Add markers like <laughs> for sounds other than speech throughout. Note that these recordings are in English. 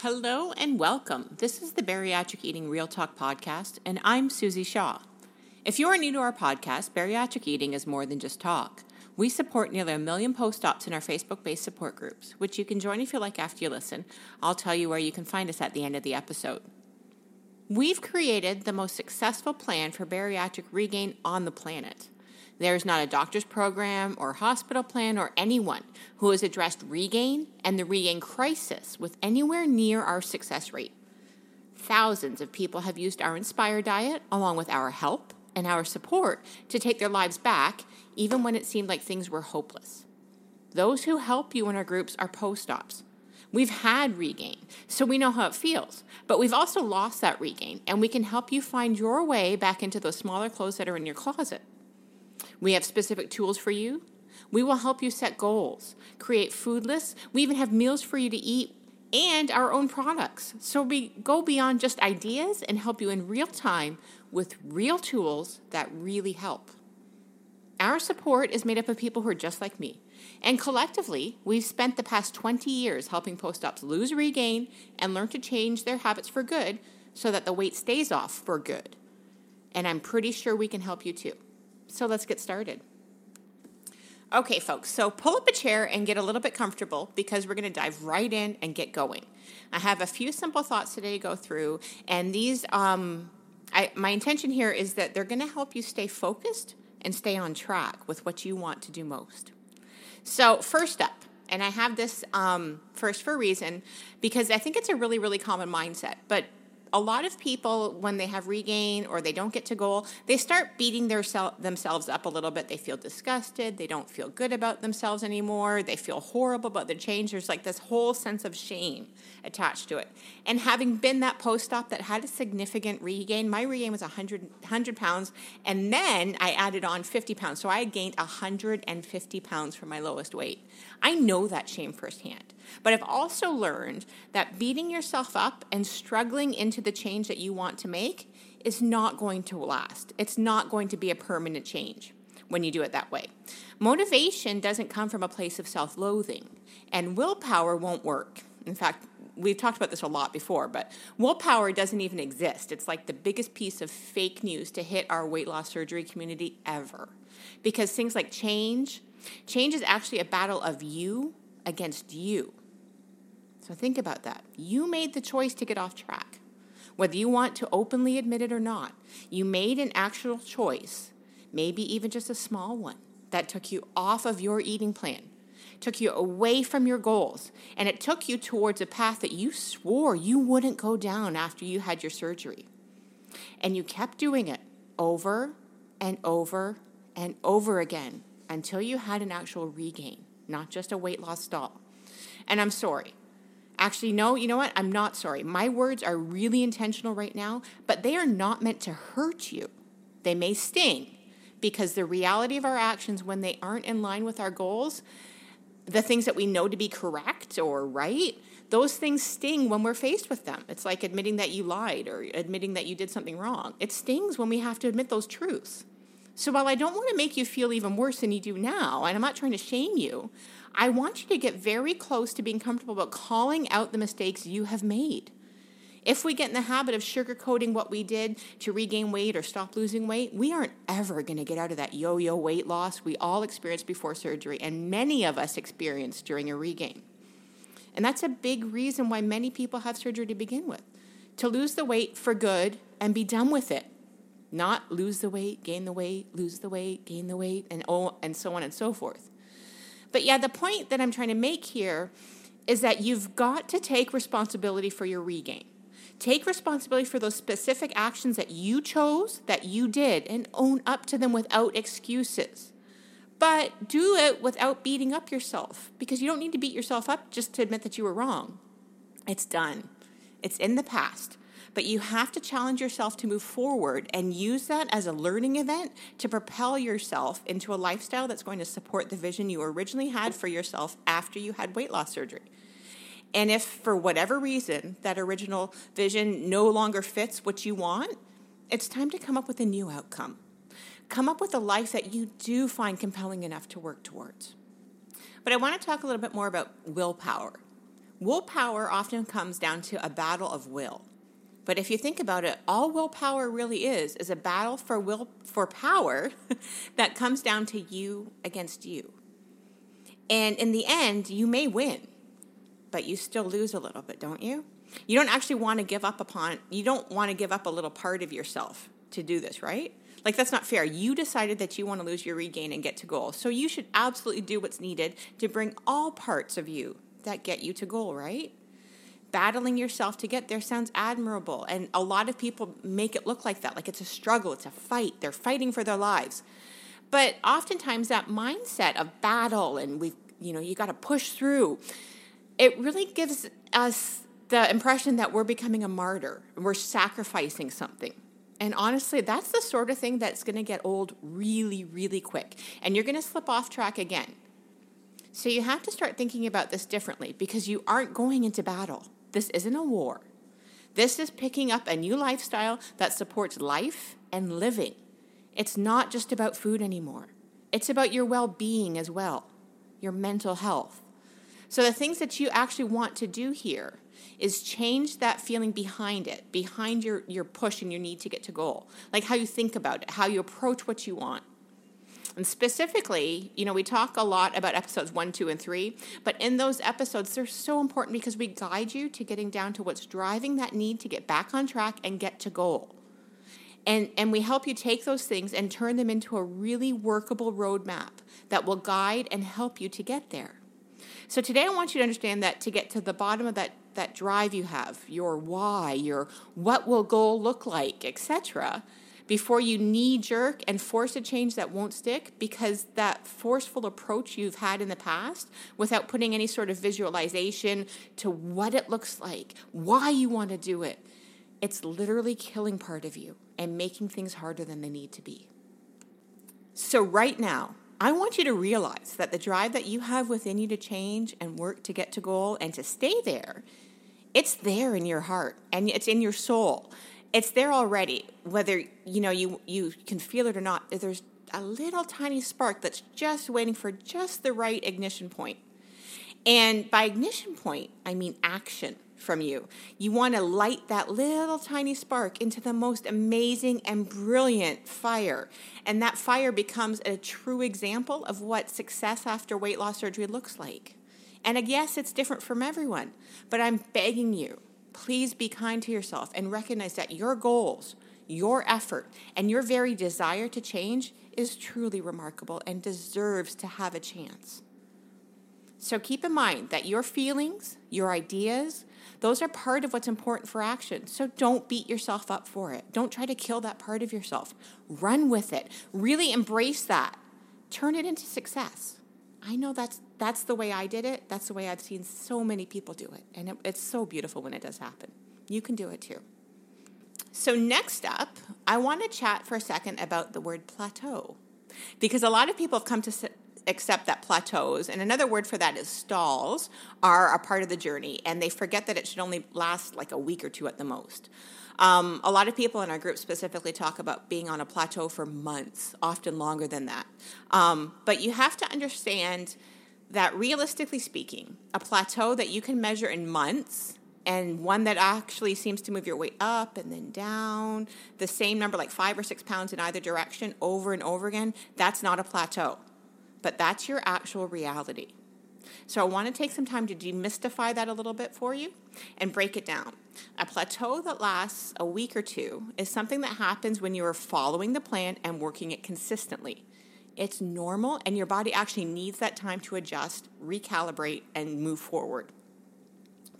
Hello and welcome. This is the Bariatric Eating Real Talk podcast, and I'm Susie Shaw. If you are new to our podcast, Bariatric Eating is more than just talk. We support nearly a million post ops in our Facebook based support groups, which you can join if you like after you listen. I'll tell you where you can find us at the end of the episode. We've created the most successful plan for bariatric regain on the planet. There's not a doctor's program or hospital plan or anyone who has addressed regain and the regain crisis with anywhere near our success rate. Thousands of people have used our Inspire diet along with our help and our support to take their lives back, even when it seemed like things were hopeless. Those who help you in our groups are post ops. We've had regain, so we know how it feels, but we've also lost that regain, and we can help you find your way back into those smaller clothes that are in your closet. We have specific tools for you. We will help you set goals, create food lists. We even have meals for you to eat and our own products. So we go beyond just ideas and help you in real time with real tools that really help. Our support is made up of people who are just like me. And collectively, we've spent the past 20 years helping post ops lose regain and learn to change their habits for good so that the weight stays off for good. And I'm pretty sure we can help you too. So let's get started. Okay, folks, so pull up a chair and get a little bit comfortable because we're going to dive right in and get going. I have a few simple thoughts today to go through, and these, um, I, my intention here is that they're going to help you stay focused and stay on track with what you want to do most. So, first up, and I have this um, first for a reason because I think it's a really, really common mindset, but a lot of people when they have regain or they don't get to goal they start beating their themselves up a little bit. They feel disgusted. They don't feel good about themselves anymore. They feel horrible about the change. There's like this whole sense of shame attached to it. And having been that post-op that had a significant regain my regain was 100, 100 pounds and then i added on 50 pounds. So i gained 150 pounds from my lowest weight. I know that shame firsthand but I've also learned that beating yourself up and struggling into the change that you want to make is not going to last. It's not going to be a permanent change when you do it that way. Motivation doesn't come from a place of self loathing, and willpower won't work. In fact, we've talked about this a lot before, but willpower doesn't even exist. It's like the biggest piece of fake news to hit our weight loss surgery community ever. Because things like change, change is actually a battle of you against you. So think about that. You made the choice to get off track. Whether you want to openly admit it or not, you made an actual choice, maybe even just a small one, that took you off of your eating plan, took you away from your goals, and it took you towards a path that you swore you wouldn't go down after you had your surgery. And you kept doing it over and over and over again until you had an actual regain not just a weight loss stall. And I'm sorry. Actually, no, you know what? I'm not sorry. My words are really intentional right now, but they are not meant to hurt you. They may sting because the reality of our actions when they aren't in line with our goals, the things that we know to be correct or right, those things sting when we're faced with them. It's like admitting that you lied or admitting that you did something wrong. It stings when we have to admit those truths. So while I don't want to make you feel even worse than you do now, and I'm not trying to shame you, I want you to get very close to being comfortable about calling out the mistakes you have made. If we get in the habit of sugarcoating what we did to regain weight or stop losing weight, we aren't ever going to get out of that yo yo weight loss we all experienced before surgery, and many of us experienced during a regain. And that's a big reason why many people have surgery to begin with to lose the weight for good and be done with it not lose the weight, gain the weight, lose the weight, gain the weight, and oh, and so on and so forth. But yeah, the point that I'm trying to make here is that you've got to take responsibility for your regain. Take responsibility for those specific actions that you chose, that you did, and own up to them without excuses. But do it without beating up yourself because you don't need to beat yourself up just to admit that you were wrong. It's done, it's in the past but you have to challenge yourself to move forward and use that as a learning event to propel yourself into a lifestyle that's going to support the vision you originally had for yourself after you had weight loss surgery. And if for whatever reason that original vision no longer fits what you want, it's time to come up with a new outcome. Come up with a life that you do find compelling enough to work towards. But I want to talk a little bit more about willpower Willpower often comes down to a battle of will. But if you think about it, all willpower really is is a battle for will for power <laughs> that comes down to you against you. And in the end, you may win, but you still lose a little bit, don't you? You don't actually want to give up upon you don't want to give up a little part of yourself to do this, right? Like that's not fair. You decided that you want to lose your regain and get to goal. So you should absolutely do what's needed to bring all parts of you that get you to goal, right? Battling yourself to get there sounds admirable. And a lot of people make it look like that, like it's a struggle, it's a fight. They're fighting for their lives. But oftentimes that mindset of battle and we've, you know, you got to push through, it really gives us the impression that we're becoming a martyr and we're sacrificing something. And honestly, that's the sort of thing that's going to get old really, really quick. And you're going to slip off track again. So you have to start thinking about this differently because you aren't going into battle. This isn't a war. This is picking up a new lifestyle that supports life and living. It's not just about food anymore, it's about your well being as well, your mental health. So, the things that you actually want to do here is change that feeling behind it, behind your, your push and your need to get to goal. Like how you think about it, how you approach what you want. And specifically, you know, we talk a lot about episodes one, two, and three, but in those episodes, they're so important because we guide you to getting down to what's driving that need to get back on track and get to goal. And, and we help you take those things and turn them into a really workable roadmap that will guide and help you to get there. So today I want you to understand that to get to the bottom of that, that drive you have, your why, your what will goal look like, etc., before you knee jerk and force a change that won't stick because that forceful approach you've had in the past without putting any sort of visualization to what it looks like, why you want to do it, it's literally killing part of you and making things harder than they need to be. So, right now, I want you to realize that the drive that you have within you to change and work to get to goal and to stay there, it's there in your heart and it's in your soul it's there already whether you know you you can feel it or not there's a little tiny spark that's just waiting for just the right ignition point. And by ignition point i mean action from you. You want to light that little tiny spark into the most amazing and brilliant fire. And that fire becomes a true example of what success after weight loss surgery looks like. And yes it's different from everyone but i'm begging you please be kind to yourself and recognize that your goals, your effort, and your very desire to change is truly remarkable and deserves to have a chance. So keep in mind that your feelings, your ideas, those are part of what's important for action. So don't beat yourself up for it. Don't try to kill that part of yourself. Run with it. Really embrace that. Turn it into success. I know that's that's the way I did it. That's the way I've seen so many people do it, and it, it's so beautiful when it does happen. You can do it too. So next up, I want to chat for a second about the word plateau, because a lot of people have come to accept that plateaus, and another word for that is stalls, are a part of the journey, and they forget that it should only last like a week or two at the most. Um, a lot of people in our group specifically talk about being on a plateau for months, often longer than that. Um, but you have to understand that realistically speaking, a plateau that you can measure in months and one that actually seems to move your weight up and then down, the same number, like five or six pounds in either direction over and over again, that's not a plateau. But that's your actual reality. So I want to take some time to demystify that a little bit for you and break it down. A plateau that lasts a week or two is something that happens when you are following the plan and working it consistently. It's normal, and your body actually needs that time to adjust, recalibrate, and move forward.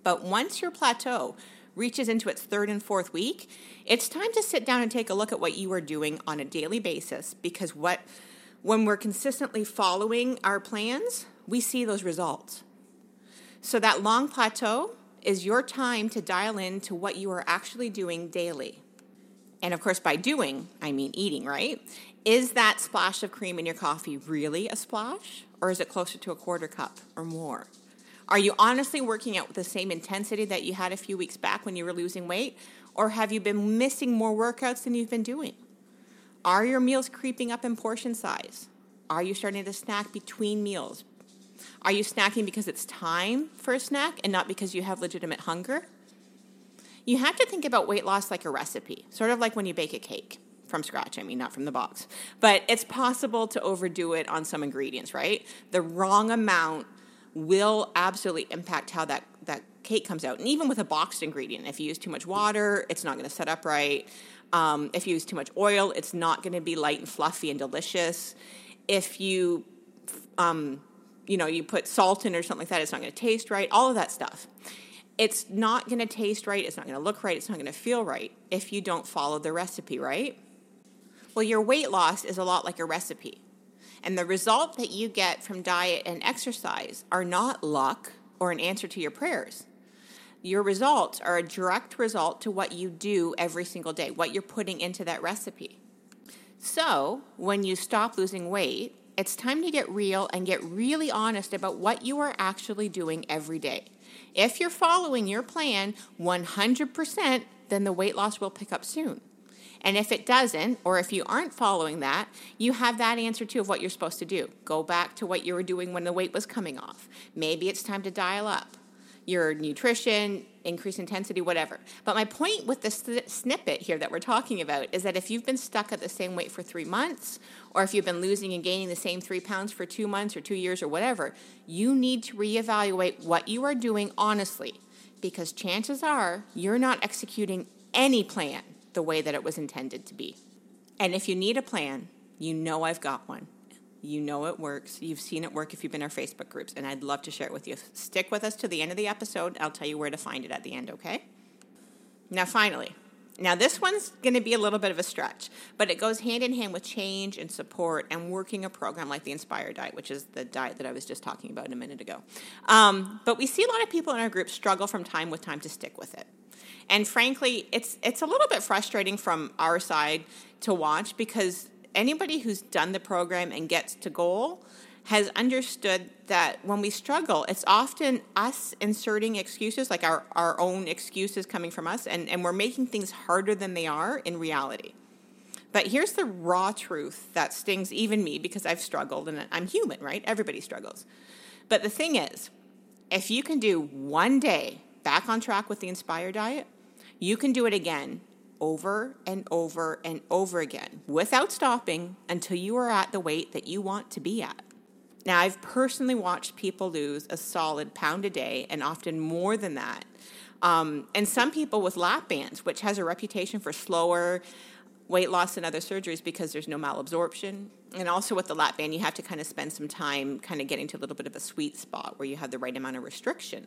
But once your plateau reaches into its third and fourth week, it's time to sit down and take a look at what you are doing on a daily basis because what when we're consistently following our plans, we see those results. So, that long plateau is your time to dial in to what you are actually doing daily. And of course, by doing, I mean eating, right? Is that splash of cream in your coffee really a splash, or is it closer to a quarter cup or more? Are you honestly working out with the same intensity that you had a few weeks back when you were losing weight, or have you been missing more workouts than you've been doing? Are your meals creeping up in portion size? Are you starting to snack between meals? Are you snacking because it's time for a snack and not because you have legitimate hunger? You have to think about weight loss like a recipe, sort of like when you bake a cake from scratch, I mean, not from the box. But it's possible to overdo it on some ingredients, right? The wrong amount will absolutely impact how that, that cake comes out. And even with a boxed ingredient, if you use too much water, it's not going to set up right. Um, if you use too much oil, it's not going to be light and fluffy and delicious. If you, um, you know, you put salt in or something like that, it's not going to taste right. All of that stuff it's not going to taste right, it's not going to look right, it's not going to feel right if you don't follow the recipe, right? Well, your weight loss is a lot like a recipe. And the result that you get from diet and exercise are not luck or an answer to your prayers. Your results are a direct result to what you do every single day, what you're putting into that recipe. So, when you stop losing weight, it's time to get real and get really honest about what you are actually doing every day. If you're following your plan 100%, then the weight loss will pick up soon. And if it doesn't, or if you aren't following that, you have that answer too of what you're supposed to do. Go back to what you were doing when the weight was coming off. Maybe it's time to dial up your nutrition, increase intensity, whatever. But my point with this snippet here that we're talking about is that if you've been stuck at the same weight for three months, or if you've been losing and gaining the same three pounds for two months or two years or whatever, you need to reevaluate what you are doing honestly, because chances are you're not executing any plan the way that it was intended to be. And if you need a plan, you know I've got one. You know it works. You've seen it work if you've been in our Facebook groups, and I'd love to share it with you. Stick with us to the end of the episode. I'll tell you where to find it at the end, okay? Now, finally, now this one's going to be a little bit of a stretch, but it goes hand in hand with change and support and working a program like the Inspire Diet, which is the diet that I was just talking about a minute ago. Um, but we see a lot of people in our group struggle from time with time to stick with it. And frankly, it's it's a little bit frustrating from our side to watch because anybody who's done the program and gets to goal has understood that when we struggle, it's often us inserting excuses, like our, our own excuses coming from us, and, and we're making things harder than they are in reality. But here's the raw truth that stings even me because I've struggled and I'm human, right? Everybody struggles. But the thing is, if you can do one day back on track with the Inspire diet, you can do it again over and over and over again without stopping until you are at the weight that you want to be at. Now, I've personally watched people lose a solid pound a day and often more than that. Um, and some people with lap bands, which has a reputation for slower weight loss and other surgeries because there's no malabsorption. And also with the lap band, you have to kind of spend some time kind of getting to a little bit of a sweet spot where you have the right amount of restriction.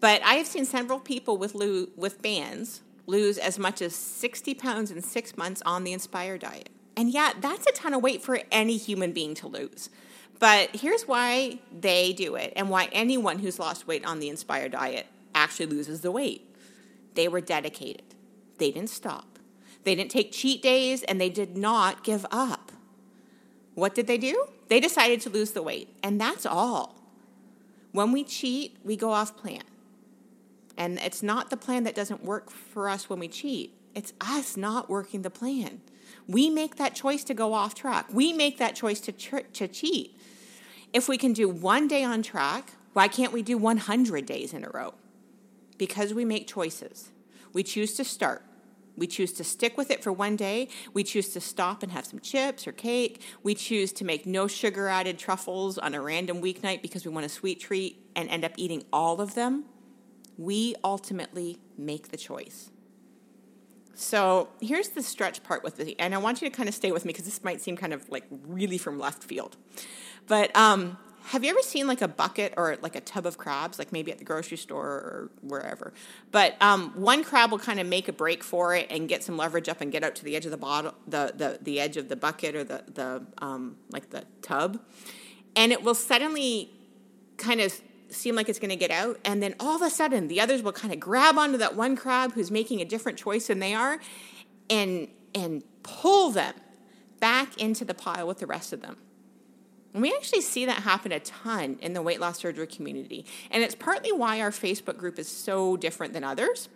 But I have seen several people with, lo- with bands lose as much as 60 pounds in six months on the Inspire diet. And yeah, that's a ton of weight for any human being to lose. But here's why they do it and why anyone who's lost weight on the Inspire diet actually loses the weight. They were dedicated, they didn't stop, they didn't take cheat days, and they did not give up. What did they do? They decided to lose the weight, and that's all. When we cheat, we go off plan. And it's not the plan that doesn't work for us when we cheat, it's us not working the plan. We make that choice to go off track, we make that choice to, to cheat. If we can do one day on track, why can't we do 100 days in a row? Because we make choices. We choose to start. We choose to stick with it for one day. We choose to stop and have some chips or cake. We choose to make no sugar added truffles on a random weeknight because we want a sweet treat and end up eating all of them we ultimately make the choice. So here's the stretch part with the, and I want you to kind of stay with me because this might seem kind of like really from left field. But um, have you ever seen like a bucket or like a tub of crabs, like maybe at the grocery store or wherever? But um, one crab will kind of make a break for it and get some leverage up and get out to the edge of the bottle, the the, the edge of the bucket or the the um, like the tub, and it will suddenly kind of seem like it's going to get out. And then all of a sudden, the others will kind of grab onto that one crab who's making a different choice than they are and, and pull them back into the pile with the rest of them. And we actually see that happen a ton in the weight loss surgery community. And it's partly why our Facebook group is so different than others.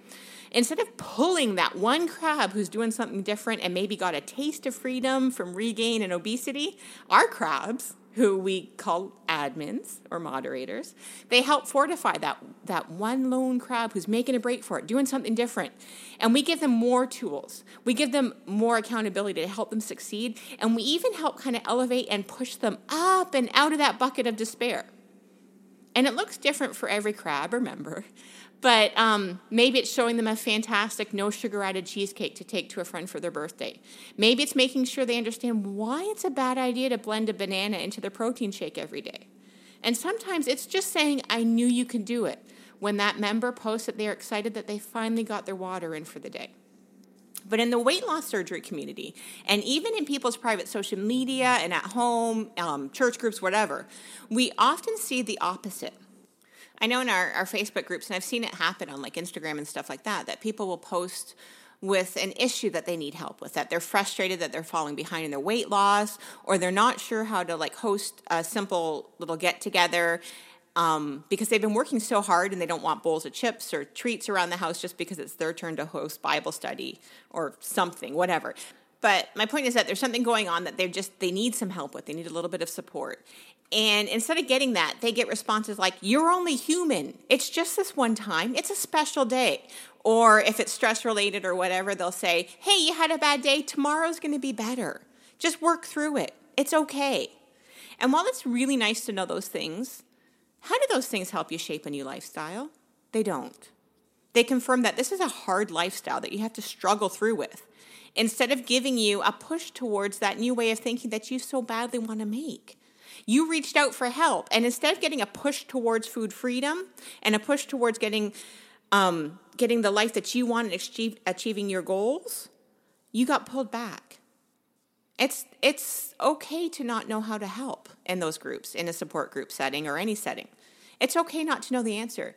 Instead of pulling that one crab who's doing something different and maybe got a taste of freedom from regain and obesity, our crabs who we call admins or moderators. They help fortify that, that one lone crab who's making a break for it, doing something different. And we give them more tools. We give them more accountability to help them succeed. And we even help kind of elevate and push them up and out of that bucket of despair. And it looks different for every crab, remember. But um, maybe it's showing them a fantastic no sugar added cheesecake to take to a friend for their birthday. Maybe it's making sure they understand why it's a bad idea to blend a banana into their protein shake every day. And sometimes it's just saying, I knew you could do it, when that member posts that they're excited that they finally got their water in for the day. But in the weight loss surgery community, and even in people's private social media and at home, um, church groups, whatever, we often see the opposite I know in our, our Facebook groups, and I've seen it happen on like Instagram and stuff like that, that people will post with an issue that they need help with, that they're frustrated that they're falling behind in their weight loss, or they're not sure how to like host a simple little get together um, because they've been working so hard and they don't want bowls of chips or treats around the house just because it's their turn to host Bible study or something, whatever. But my point is that there's something going on that they just they need some help with. They need a little bit of support. And instead of getting that, they get responses like, You're only human. It's just this one time. It's a special day. Or if it's stress related or whatever, they'll say, Hey, you had a bad day. Tomorrow's going to be better. Just work through it. It's okay. And while it's really nice to know those things, how do those things help you shape a new lifestyle? They don't. They confirm that this is a hard lifestyle that you have to struggle through with instead of giving you a push towards that new way of thinking that you so badly want to make. You reached out for help, and instead of getting a push towards food freedom and a push towards getting um, getting the life that you want and achieve, achieving your goals, you got pulled back. It's it's okay to not know how to help in those groups, in a support group setting or any setting. It's okay not to know the answer.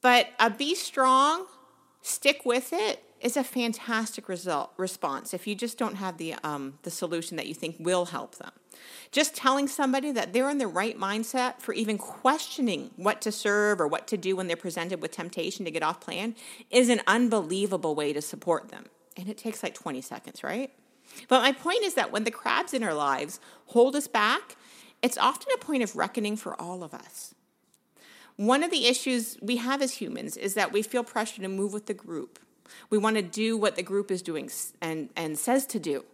But uh, be strong, stick with it, is a fantastic result response if you just don't have the um, the solution that you think will help them. Just telling somebody that they're in the right mindset for even questioning what to serve or what to do when they're presented with temptation to get off plan is an unbelievable way to support them. And it takes like 20 seconds, right? But my point is that when the crabs in our lives hold us back, it's often a point of reckoning for all of us. One of the issues we have as humans is that we feel pressure to move with the group we want to do what the group is doing and, and says to do.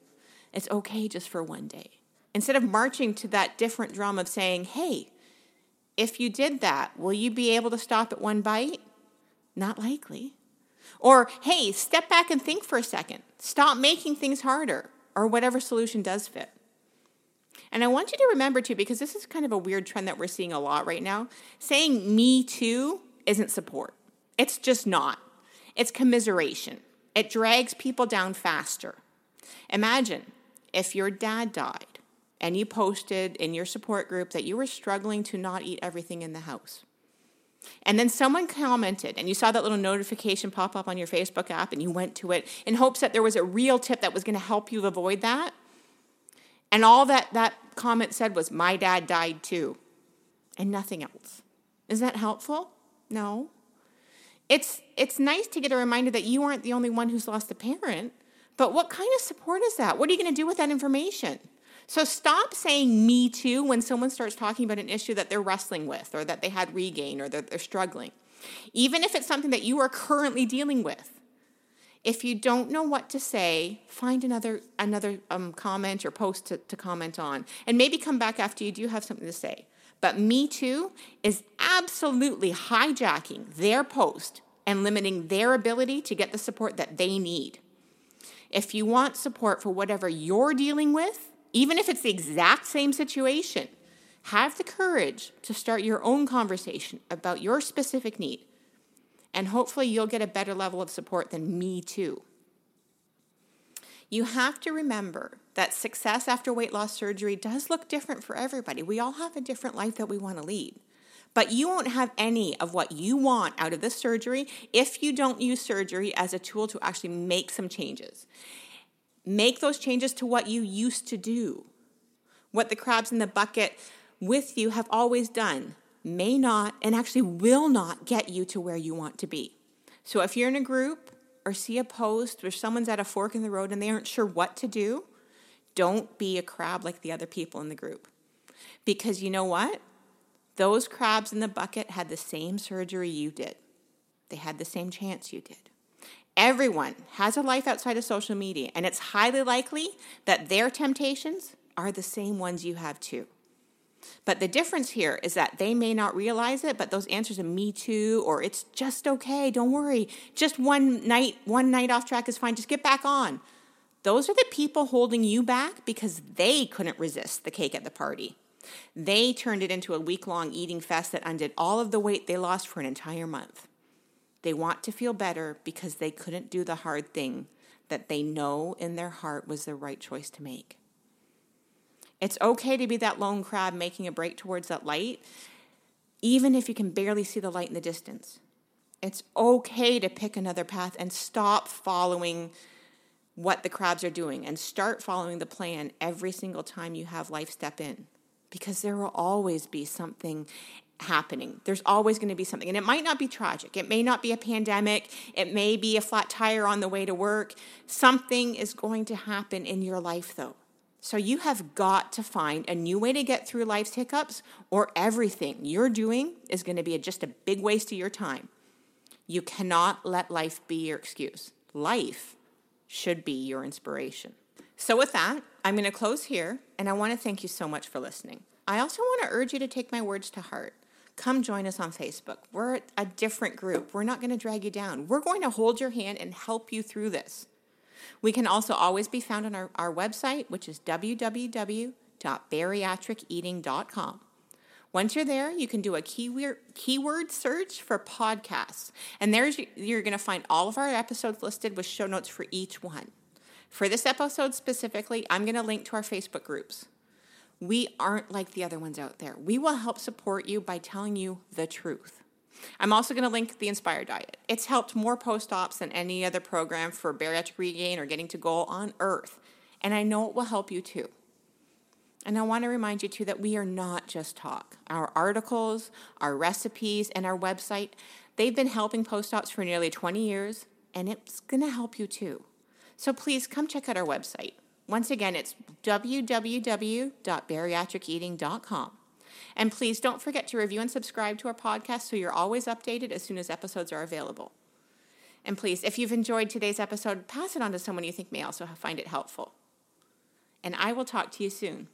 It's okay just for one day. Instead of marching to that different drum of saying, hey, if you did that, will you be able to stop at one bite? Not likely. Or, hey, step back and think for a second. Stop making things harder, or whatever solution does fit. And I want you to remember too, because this is kind of a weird trend that we're seeing a lot right now. Saying me too isn't support, it's just not. It's commiseration. It drags people down faster. Imagine if your dad died and you posted in your support group that you were struggling to not eat everything in the house. And then someone commented, and you saw that little notification pop up on your Facebook app, and you went to it in hopes that there was a real tip that was going to help you avoid that. And all that that comment said was, My dad died too, and nothing else. Is that helpful? No it's it's nice to get a reminder that you aren't the only one who's lost a parent. But what kind of support is that? What are you going to do with that information? So stop saying me too when someone starts talking about an issue that they're wrestling with or that they had regain or that they're struggling. Even if it's something that you are currently dealing with. If you don't know what to say, find another another um, comment or post to, to comment on, and maybe come back after you do have something to say. But Me Too is absolutely hijacking their post and limiting their ability to get the support that they need. If you want support for whatever you're dealing with, even if it's the exact same situation, have the courage to start your own conversation about your specific need. And hopefully, you'll get a better level of support than me too. You have to remember that success after weight loss surgery does look different for everybody. We all have a different life that we want to lead. But you won't have any of what you want out of this surgery if you don't use surgery as a tool to actually make some changes. Make those changes to what you used to do. What the crabs in the bucket with you have always done may not and actually will not get you to where you want to be. So if you're in a group or see a post where someone's at a fork in the road and they aren't sure what to do, don't be a crab like the other people in the group. Because you know what? Those crabs in the bucket had the same surgery you did, they had the same chance you did. Everyone has a life outside of social media, and it's highly likely that their temptations are the same ones you have too. But the difference here is that they may not realize it, but those answers of me too, or it's just okay, don't worry, just one night, one night off track is fine, just get back on. Those are the people holding you back because they couldn't resist the cake at the party. They turned it into a week long eating fest that undid all of the weight they lost for an entire month. They want to feel better because they couldn't do the hard thing that they know in their heart was the right choice to make. It's okay to be that lone crab making a break towards that light, even if you can barely see the light in the distance. It's okay to pick another path and stop following what the crabs are doing and start following the plan every single time you have life step in because there will always be something happening. There's always going to be something. And it might not be tragic. It may not be a pandemic. It may be a flat tire on the way to work. Something is going to happen in your life, though. So you have got to find a new way to get through life's hiccups, or everything you're doing is going to be just a big waste of your time. You cannot let life be your excuse. Life should be your inspiration. So, with that, I'm going to close here, and I want to thank you so much for listening. I also want to urge you to take my words to heart. Come join us on Facebook. We're a different group. We're not going to drag you down. We're going to hold your hand and help you through this. We can also always be found on our, our website, which is www.bariatriceating.com. Once you're there, you can do a keyword, keyword search for podcasts. And there's you're going to find all of our episodes listed with show notes for each one. For this episode specifically, I'm going to link to our Facebook groups. We aren't like the other ones out there. We will help support you by telling you the truth. I'm also going to link the Inspire Diet. It's helped more post ops than any other program for bariatric regain or getting to goal on earth. And I know it will help you too. And I want to remind you too that we are not just talk. Our articles, our recipes, and our website, they've been helping post ops for nearly 20 years, and it's going to help you too. So please come check out our website. Once again, it's www.bariatriceating.com. And please don't forget to review and subscribe to our podcast so you're always updated as soon as episodes are available. And please, if you've enjoyed today's episode, pass it on to someone you think may also find it helpful. And I will talk to you soon.